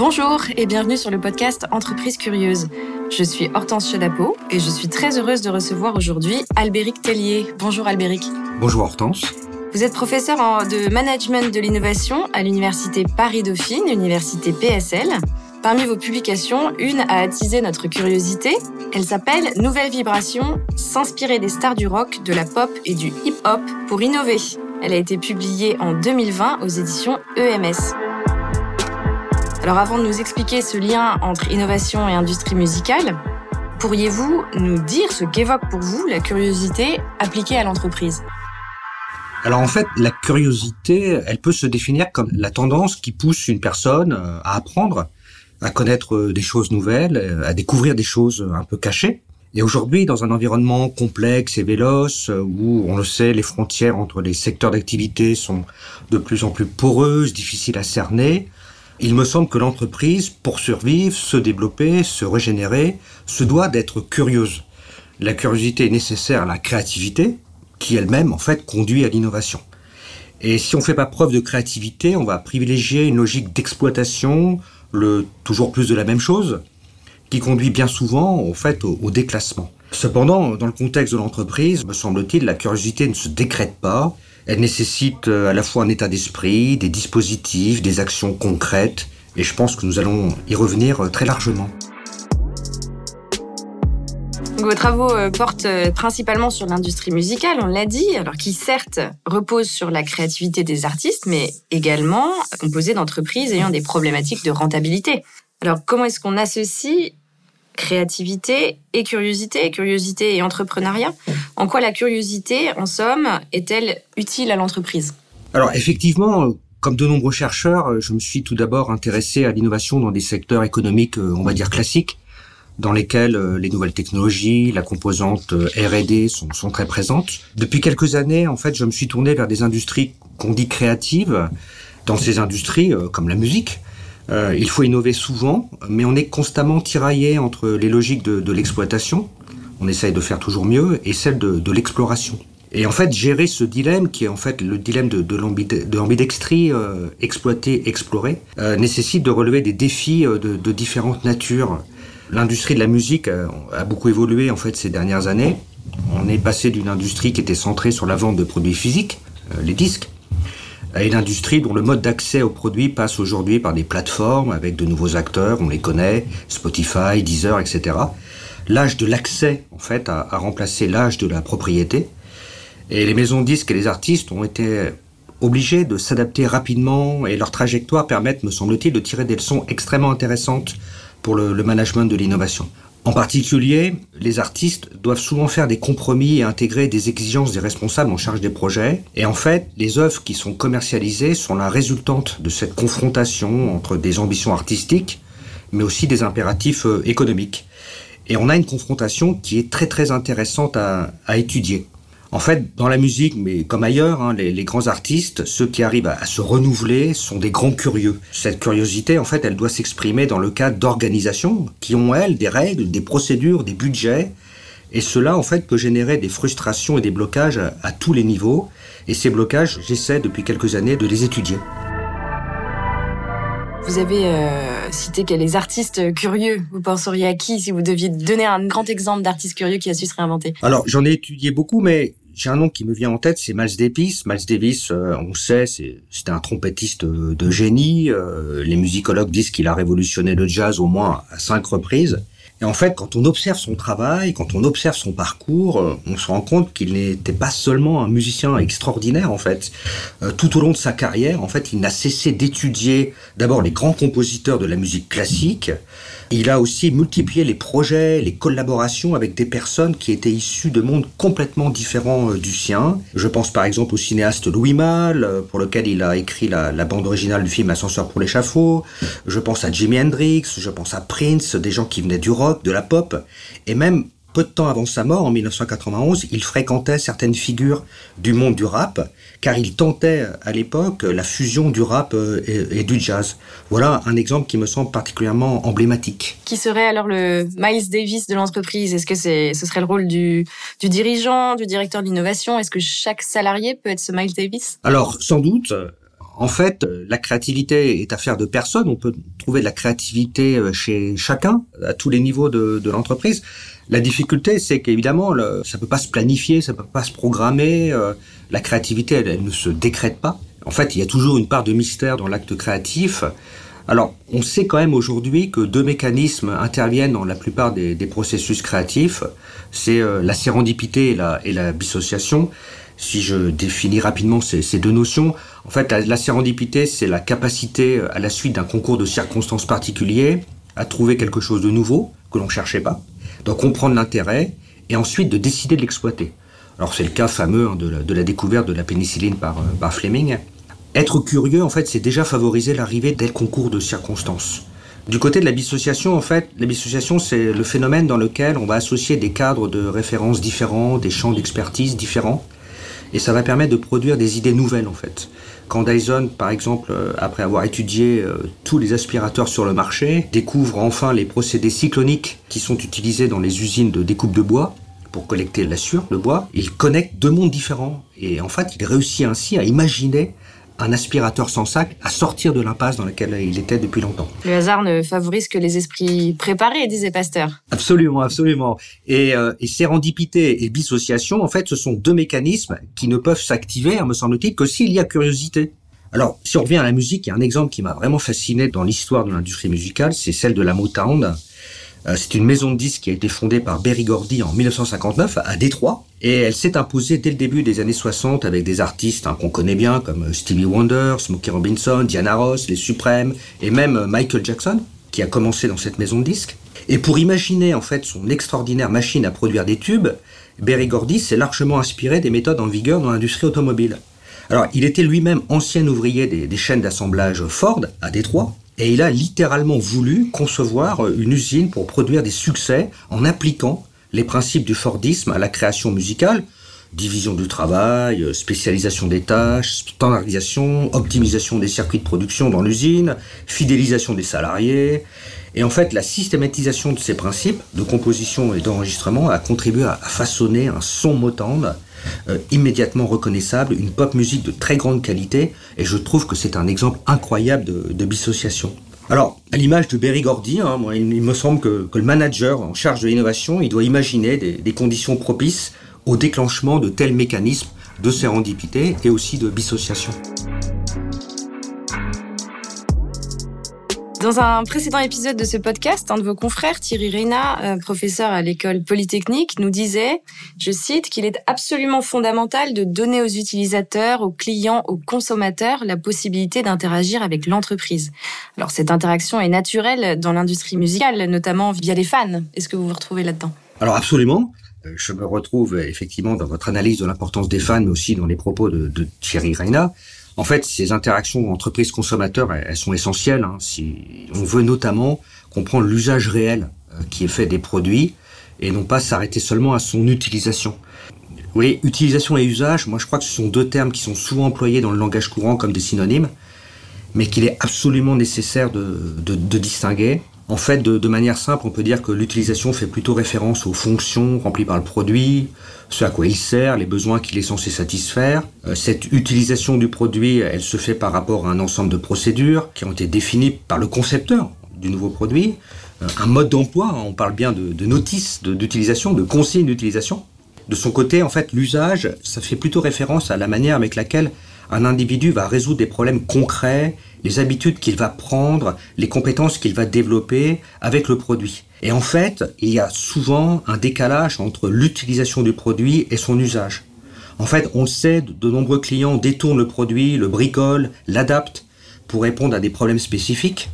Bonjour et bienvenue sur le podcast Entreprise Curieuse. Je suis Hortense Chadapo et je suis très heureuse de recevoir aujourd'hui Albéric Tellier. Bonjour Albéric. Bonjour Hortense. Vous êtes professeur de management de l'innovation à l'université Paris-Dauphine, université PSL. Parmi vos publications, une a attisé notre curiosité. Elle s'appelle Nouvelle Vibration, s'inspirer des stars du rock, de la pop et du hip-hop pour innover. Elle a été publiée en 2020 aux éditions EMS. Alors avant de nous expliquer ce lien entre innovation et industrie musicale, pourriez-vous nous dire ce qu'évoque pour vous la curiosité appliquée à l'entreprise? Alors en fait, la curiosité, elle peut se définir comme la tendance qui pousse une personne euh, à apprendre, à connaître euh, des choses nouvelles, euh, à découvrir des choses un peu cachées. Et aujourd'hui, dans un environnement complexe et véloce, où on le sait, les frontières entre les secteurs d'activité sont de plus en plus poreuses, difficiles à cerner, il me semble que l'entreprise, pour survivre, se développer, se régénérer, se doit d'être curieuse. La curiosité est nécessaire à la créativité, qui elle-même, en fait, conduit à l'innovation. Et si on ne fait pas preuve de créativité, on va privilégier une logique d'exploitation, le toujours plus de la même chose, qui conduit bien souvent, en fait, au, au déclassement. Cependant, dans le contexte de l'entreprise, me semble-t-il, la curiosité ne se décrète pas, elle nécessite euh, à la fois un état d'esprit, des dispositifs, des actions concrètes, et je pense que nous allons y revenir euh, très largement. Vos travaux euh, portent principalement sur l'industrie musicale, on l'a dit, alors qui certes repose sur la créativité des artistes, mais également composé d'entreprises ayant des problématiques de rentabilité. Alors comment est-ce qu'on associe créativité et curiosité, curiosité et entrepreneuriat. En quoi la curiosité, en somme, est-elle utile à l'entreprise? Alors effectivement, comme de nombreux chercheurs, je me suis tout d'abord intéressé à l'innovation dans des secteurs économiques, on va dire classiques, dans lesquels euh, les nouvelles technologies, la composante euh, R&D sont, sont très présentes. Depuis quelques années, en fait, je me suis tourné vers des industries qu'on dit créatives. Dans ces industries, euh, comme la musique, euh, il faut innover souvent, mais on est constamment tiraillé entre les logiques de, l'exploitation, on essaye de faire toujours mieux, et celle de, l'exploration. Et en fait, gérer ce dilemme, qui est en fait le dilemme de, de l'ambidextrie, euh, exploiter, explorer, euh, nécessite de relever des défis de, différentes natures. L'industrie de la musique a beaucoup évolué en fait ces dernières années. On est passé d'une industrie qui était centrée sur la vente de produits physiques, les disques, à une industrie dont le mode d'accès aux produits passe aujourd'hui par des plateformes avec de nouveaux acteurs, on les connaît, Spotify, Deezer, etc. L'âge de l'accès, en fait, a, remplacé l'âge de la propriété. Et les maisons de disques et les artistes ont été obligés de s'adapter rapidement et leur trajectoire permettent, me semble-t-il, de tirer des leçons extrêmement intéressantes pour le management de l'innovation. En particulier, les artistes doivent souvent faire des compromis et intégrer des exigences des responsables en charge des projets. Et en fait, les œuvres qui sont commercialisées sont la résultante de cette confrontation entre des ambitions artistiques, mais aussi des impératifs euh, économiques. Et on a une confrontation qui est très très intéressante à, à étudier. En fait, dans la musique, mais comme ailleurs, hein, les, grands artistes, ceux qui arrivent à, se renouveler, sont des grands curieux. Cette curiosité, en fait, elle doit s'exprimer dans le cadre d'organisations qui ont, elles, des règles, des procédures, des budgets. Et cela, en fait, peut générer des frustrations et des blocages à, tous les niveaux. Et ces blocages, j'essaie depuis quelques années de les étudier. Vous avez euh, cité qu'il les artistes curieux. Vous penseriez à qui si vous deviez donner un grand exemple d'artiste curieux qui a su se réinventer? Alors, j'en ai étudié beaucoup, mais j'ai un nom qui me vient en tête, c'est Miles Davis. Miles Davis, euh, on sait, c'était un trompettiste de génie. Euh, les musicologues disent qu'il a révolutionné le jazz au moins à cinq reprises. Et en fait, quand on observe son travail, quand on observe son parcours, euh, on se rend compte qu'il n'était pas seulement un musicien extraordinaire, en fait. tout au long de sa carrière, en fait, il n'a cessé d'étudier d'abord les grands compositeurs de la musique classique, il a aussi multiplié les projets, les collaborations avec des personnes qui étaient issues de mondes complètement différents euh, du sien. Je pense par exemple au cinéaste Louis Malle, euh, pour lequel il a écrit la, bande originale du film Ascenseur pour l'échafaud. Je pense à Jimi Hendrix, je pense à Prince, des gens qui venaient du rock, de la pop, et même peu de temps avant sa mort, en 1991, il fréquentait certaines figures du monde du rap, car il tentait à l'époque la fusion du rap euh, et, du jazz. Voilà un exemple qui me semble particulièrement emblématique. Qui serait alors le Miles Davis de l'entreprise? Est-ce que c'est, ce serait le rôle du, du dirigeant, du directeur de l'innovation? Est-ce que chaque salarié peut être ce Miles Davis? Alors, sans doute. En fait, la créativité est affaire de personne. On peut trouver de la créativité euh, chez chacun, à tous les niveaux de, l'entreprise. La difficulté, c'est qu'évidemment, ça peut pas se planifier, ça peut pas se programmer. Euh, la créativité, elle, ne se décrète pas. En fait, il y a toujours une part de mystère dans l'acte créatif. Alors, on sait quand même aujourd'hui que deux mécanismes interviennent dans la plupart des, processus créatifs. C'est la sérendipité et la, et la dissociation. Si je définis rapidement ces, deux notions, en fait, la, sérendipité, c'est la capacité, euh, à la suite d'un concours de circonstances particuliers, à trouver quelque chose de nouveau que l'on ne cherchait pas, de comprendre l'intérêt et ensuite de décider de l'exploiter. Alors c'est le cas fameux hein, de, la, découverte de la pénicilline par, euh, par Fleming. Être curieux, en fait, c'est déjà favoriser l'arrivée d'un concours de circonstances. Du côté de la dissociation, en fait, la dissociation, c'est le phénomène dans lequel on va associer des cadres de référence différents, des champs d'expertise différents, et ça va permettre de produire des idées nouvelles en fait. Quand Dyson, par exemple, euh, après avoir étudié euh, tous les aspirateurs sur le marché, découvre enfin les procédés cycloniques qui sont utilisés dans les usines de découpe de bois pour collecter la sueur, le bois, il connecte deux mondes différents. Et en fait, il réussit ainsi à imaginer un aspirateur sans sac à sortir de l'impasse dans laquelle il était depuis longtemps. Le hasard ne favorise que les esprits préparés, disait Pasteur. Absolument, absolument. Et, euh, et sérendipité et dissociation, en fait, ce sont deux mécanismes qui ne peuvent s'activer, hein, me semble-t-il, que s'il y a curiosité. Alors, si on revient à la musique, il y a un exemple qui m'a vraiment fasciné dans l'histoire de l'industrie musicale, c'est celle de la Motown. Euh, c'est une maison de disques qui a été fondée par Berry Gordy en 1959 à Détroit. Et elle s'est imposée dès le début des années 60 avec des artistes hein, qu'on connaît bien comme euh, Stevie Wonder, Smokey Robinson, Diana Ross, Les Suprêmes et même euh, Michael Jackson qui a commencé dans cette maison de disques. Et pour imaginer en fait son extraordinaire machine à produire des tubes, Berry Gordy s'est largement inspiré des méthodes en vigueur dans l'industrie automobile. Alors, il était lui-même ancien ouvrier des, des chaînes d'assemblage Ford à Détroit, et il a littéralement voulu concevoir une usine pour produire des succès en appliquant les principes du Fordisme à la création musicale, division du travail, spécialisation des tâches, standardisation, optimisation des circuits de production dans l'usine, fidélisation des salariés. Et en fait, la systématisation de ces principes de composition et d'enregistrement a contribué à façonner un son Motown euh, immédiatement reconnaissable, une pop musique de très grande qualité, et je trouve que c'est un exemple incroyable de, de dissociation. Alors, à l'image de Berry Gordy, hein, il, me semble que, le manager en charge de l'innovation, il doit imaginer des, conditions propices au déclenchement de tels mécanismes de sérendipité et aussi de dissociation. Dans un précédent épisode de ce podcast, un de vos confrères, Thierry Reina, euh, professeur à l'école polytechnique, nous disait, je cite, qu'il est absolument fondamental de donner aux utilisateurs, aux clients, aux consommateurs la possibilité d'interagir avec l'entreprise. Alors cette interaction est naturelle dans l'industrie musicale, notamment via les fans. Est-ce que vous vous retrouvez là-dedans? Alors absolument. Euh, je me retrouve effectivement dans votre analyse de l'importance des fans, mais aussi dans les propos de, Thierry Reina. En fait, ces interactions entreprises-consommateurs, elles, sont essentielles. Hein, si on veut notamment comprendre l'usage réel euh, qui est fait des produits et non pas s'arrêter seulement à son utilisation. Oui, utilisation et usage, moi je crois que ce sont deux termes qui sont souvent employés dans le langage courant comme des synonymes, mais qu'il est absolument nécessaire de distinguer. En fait, de, manière simple, on peut dire que l'utilisation fait plutôt référence aux fonctions remplies par le produit, ce à quoi il sert, les besoins qu'il est censé satisfaire. Euh, cette utilisation du produit, elle se fait par rapport à un ensemble de procédures qui ont été définies par le concepteur du nouveau produit, euh, un mode d'emploi, hein, on parle bien de, de notice d'utilisation, de, de consigne d'utilisation. De son côté, en fait, l'usage, ça fait plutôt référence à la manière avec laquelle un individu va résoudre des problèmes concrets, les habitudes qu'il va prendre, les compétences qu'il va développer avec le produit. Et en fait, il y a souvent un décalage entre l'utilisation du produit et son usage. En fait, on le sait, de nombreux clients détournent le produit, le bricolent, l'adaptent pour répondre à des problèmes spécifiques.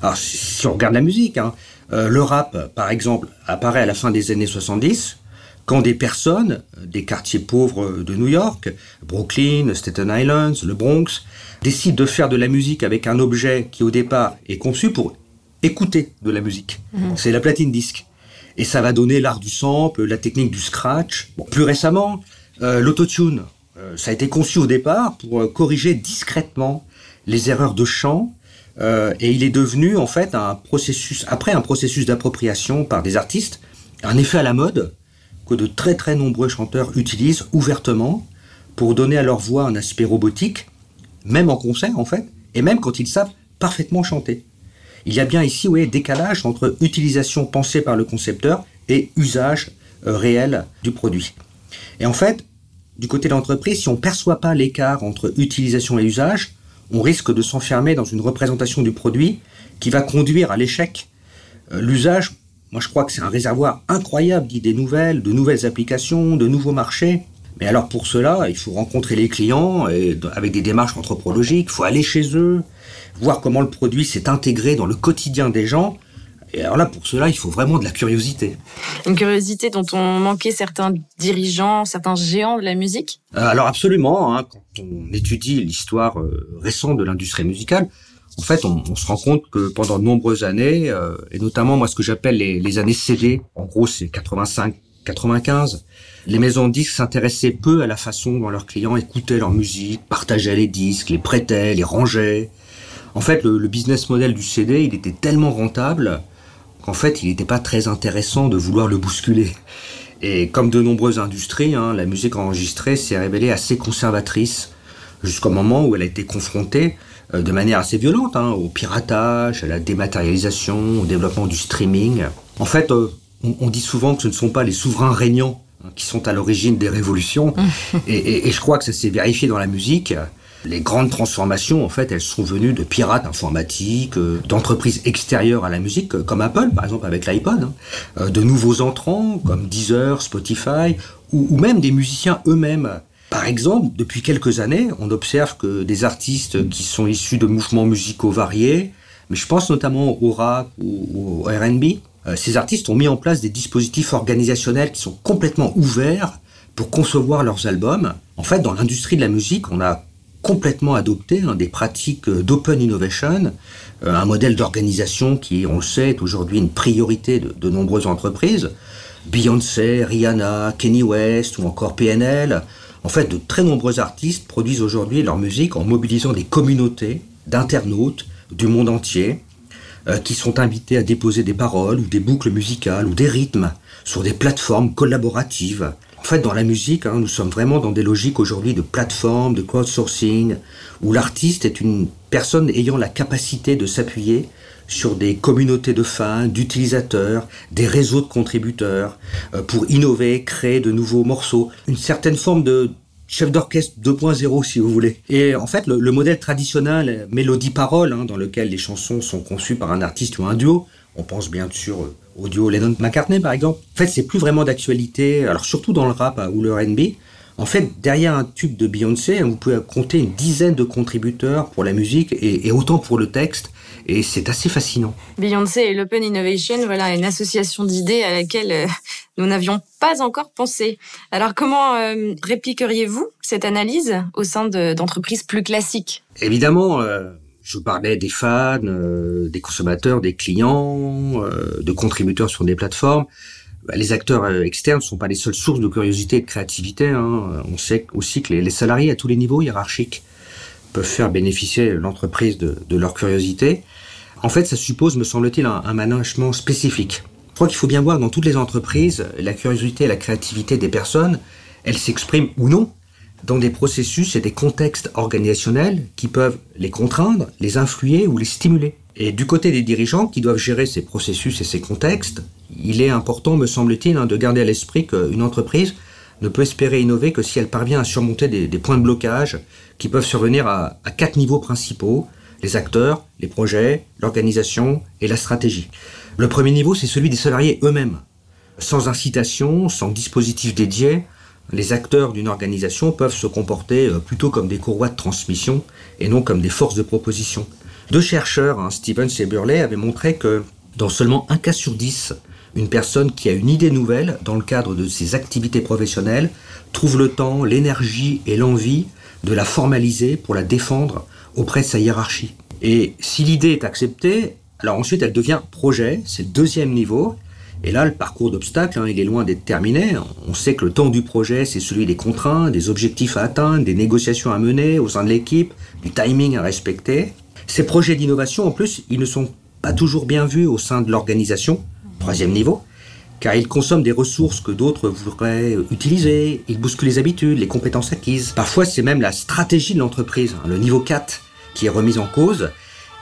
Alors, si on regarde la musique, hein, euh, le rap, par exemple, apparaît à la fin des années 70, quand des personnes des quartiers pauvres de New York, Brooklyn, Staten Island, le Bronx, décident de faire de la musique avec un objet qui au départ est conçu pour écouter de la musique. Mhm. C'est la platine disque. Et ça va donner l'art du sample, la technique du scratch. plus récemment, euh, l'autotune, euh, ça a été conçu au départ pour euh, corriger discrètement les erreurs de chant. et il est devenu en fait un processus, après un processus d'appropriation par des artistes, un effet à la mode que de très très nombreux chanteurs utilisent ouvertement pour donner à leur voix un aspect robotique, même en concert en fait, et même quand ils savent parfaitement chanter. Il y a bien ici oui, décalage entre utilisation pensée par le concepteur et usage euh, réel du produit. Et en fait, du côté de l'entreprise, si on ne perçoit pas l'écart entre utilisation et usage, on risque de s'enfermer dans une représentation du produit qui va conduire à l'échec. Euh, l'usage, moi je crois que c'est un réservoir incroyable d'idées nouvelles, de nouvelles applications, de nouveaux marchés. Mais alors pour cela, il faut rencontrer les clients et, avec des démarches anthropologiques, il faut aller chez eux, voir comment le produit s'est intégré dans le quotidien des gens. Et alors là, pour cela, il faut vraiment de la curiosité. Une curiosité dont ont manqué certains dirigeants, certains géants de la musique? Euh, Alors absolument, hein, quand on étudie l'histoire euh, récente de l'industrie musicale, en fait, on, on, se rend compte que pendant de nombreuses années, euh, et notamment moi ce que j'appelle les, les, années CD, en gros c'est 85, 95, les maisons de disques s'intéressaient peu à la façon dont leurs clients écoutaient leur musique, partageaient les disques, les prêtaient, les rangeaient. En fait, le, le business model du CD, il était tellement rentable qu'en fait, il n'était pas très intéressant de vouloir le bousculer. Et comme de nombreuses industries, hein, la musique enregistrée s'est révélée assez conservatrice jusqu'au moment où elle a été confrontée de manière assez violente hein, au piratage, à la dématérialisation, au développement du streaming. En fait, euh, on, on, dit souvent que ce ne sont pas les souverains régnants hein, qui sont à l'origine des révolutions, et, et, et, je crois que ça s'est vérifié dans la musique. Les grandes transformations, en fait, elles sont venues de pirates informatiques, euh, d'entreprises extérieures à la musique, comme Apple, par exemple, avec l'iPod, hein, de nouveaux entrants, comme Deezer, Spotify, ou, ou même des musiciens eux-mêmes par exemple, depuis quelques années, on observe que des artistes qui sont issus de mouvements musicaux variés, mais je pense notamment au rap ou au RB, euh, ces artistes ont mis en place des dispositifs organisationnels qui sont complètement ouverts pour concevoir leurs albums. En fait, dans l'industrie de la musique, on a complètement adopté hein, des pratiques d'open innovation, euh, un modèle d'organisation qui, on le sait, est aujourd'hui une priorité de, de nombreuses entreprises. Beyoncé, Rihanna, Kenny West ou encore PNL en fait, de très nombreux artistes produisent aujourd'hui leur musique en mobilisant des communautés d'internautes du monde entier euh, qui sont invités à déposer des paroles ou des boucles musicales ou des rythmes sur des plateformes collaboratives. En fait, dans la musique, hein, nous sommes vraiment dans des logiques aujourd'hui de plateforme, de crowdsourcing, où l'artiste est une personne ayant la capacité de s'appuyer sur des communautés de fans, d'utilisateurs, des réseaux de contributeurs, euh, pour innover, créer de nouveaux morceaux, une certaine forme de chef d'orchestre 2.0 si vous voulez. Et en fait, le, le modèle traditionnel mélodie-parole, hein, dans lequel les chansons sont conçues par un artiste ou un duo, on pense bien sûr au duo Lennon-McCartney par exemple, en fait c'est plus vraiment d'actualité, alors surtout dans le rap ou le R&B, en fait, derrière un tube de Beyoncé, vous pouvez compter une dizaine de contributeurs pour la musique et, et autant pour le texte. Et c'est assez fascinant. Beyoncé et l'Open Innovation, voilà une association d'idées à laquelle euh, nous n'avions pas encore pensé. Alors comment euh, répliqueriez-vous cette analyse au sein d'entreprises de, plus classiques? Évidemment, euh, je parlais des fans, euh, des consommateurs, des clients, de contributeurs sur des plateformes les acteurs euh, externes ne sont pas les seules sources de curiosité et de créativité. Hein. On sait aussi que les, salariés à tous les niveaux hiérarchiques peuvent faire bénéficier l'entreprise de, de, leur curiosité. En fait, ça suppose, me semble-t-il, un, un, management spécifique. Je crois qu'il faut bien voir dans toutes les entreprises, la curiosité et la créativité des personnes, elles s'expriment ou non dans des processus et des contextes organisationnels qui peuvent les contraindre, les influer ou les stimuler. Et du côté des dirigeants qui doivent gérer ces processus et ces contextes, il est important, me semble-t-il, hein, de garder à l'esprit qu'une entreprise ne peut espérer innover que si elle parvient à surmonter des, points de blocage qui peuvent survenir à, à, quatre niveaux principaux, les acteurs, les projets, l'organisation et la stratégie. Le premier niveau, c'est celui des salariés eux-mêmes. Sans incitation, sans dispositif dédié, les acteurs d'une organisation peuvent se comporter euh, plutôt comme des courroies de transmission et non comme des forces de proposition. Deux chercheurs, hein, Stevens et Burley, avaient montré que dans seulement un cas sur dix, une personne qui a une idée nouvelle dans le cadre de ses activités professionnelles trouve le temps, l'énergie et l'envie de la formaliser pour la défendre auprès de sa hiérarchie. Et si l'idée est acceptée, alors ensuite elle devient projet, c'est le deuxième niveau. Et là, le parcours d'obstacles, hein, il est loin d'être terminé. On sait que le temps du projet, c'est celui des contraintes, des objectifs à atteindre, des négociations à mener au sein de l'équipe, du timing à respecter. Ces projets d'innovation, en plus, ils ne sont pas toujours bien vus au sein de l'organisation, troisième niveau, car ils consomment des ressources que d'autres voudraient utiliser, ils bousculent les habitudes, les compétences acquises. Parfois, c'est même la stratégie de l'entreprise, hein, le niveau 4, qui est remise en cause.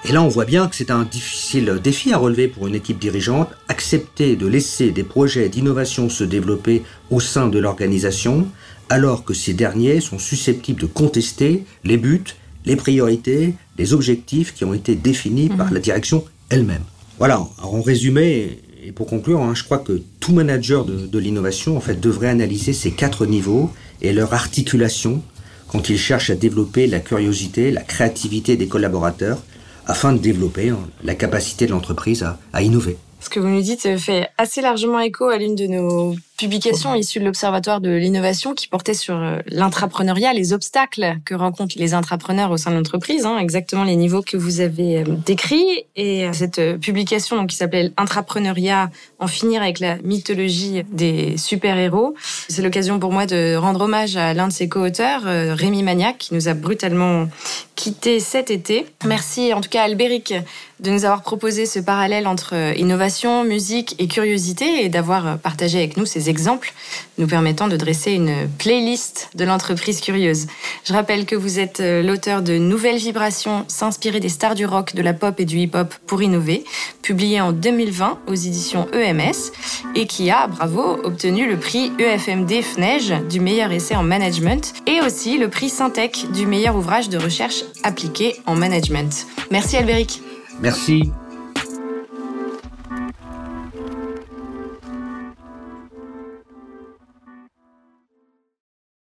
Et là, on voit bien que c'est un difficile défi à relever pour une équipe dirigeante, accepter de laisser des projets d'innovation se développer au sein de l'organisation, alors que ces derniers sont susceptibles de contester les buts, les priorités, les objectifs qui ont été définis par mhm. la direction elle-même. Voilà, en résumé, et pour conclure, hein, je crois que tout manager de, l'innovation en fait, devrait analyser ces quatre niveaux et leur articulation quand il cherche à développer la curiosité, la créativité des collaborateurs afin de développer hein, la capacité de l'entreprise à innover. Ce que vous nous dites fait assez largement écho à l'une de nos publications issues de l'Observatoire de l'innovation qui portait sur euh, l'intrapreneuriat, les obstacles que rencontrent les intrapreneurs au sein de l'entreprise, hein, exactement les niveaux que vous avez euh, décrits. Et euh, cette publication donc, qui s'appelait Intrapreneuriat, en finir avec la mythologie des super-héros, c'est l'occasion pour moi de rendre hommage à l'un de ses co-auteurs, Rémi Magnac, qui nous a brutalement quitté cet été. Merci en tout cas Albéric de nous avoir proposé ce parallèle entre innovation, musique et curiosité et d'avoir partagé avec nous ces exemples nous permettant de dresser une playlist de l'entreprise curieuse. Je rappelle que vous êtes euh, l'auteur de Nouvelles vibrations, s'inspirer des stars du rock, de la pop et du hip-hop pour innover, publié en 2020 aux éditions EMS et qui a, bravo, obtenu le prix EFMD FNEJ du meilleur essai en management et aussi le prix Syntec du meilleur ouvrage de recherche appliquée en management. Merci Albéric. Merci.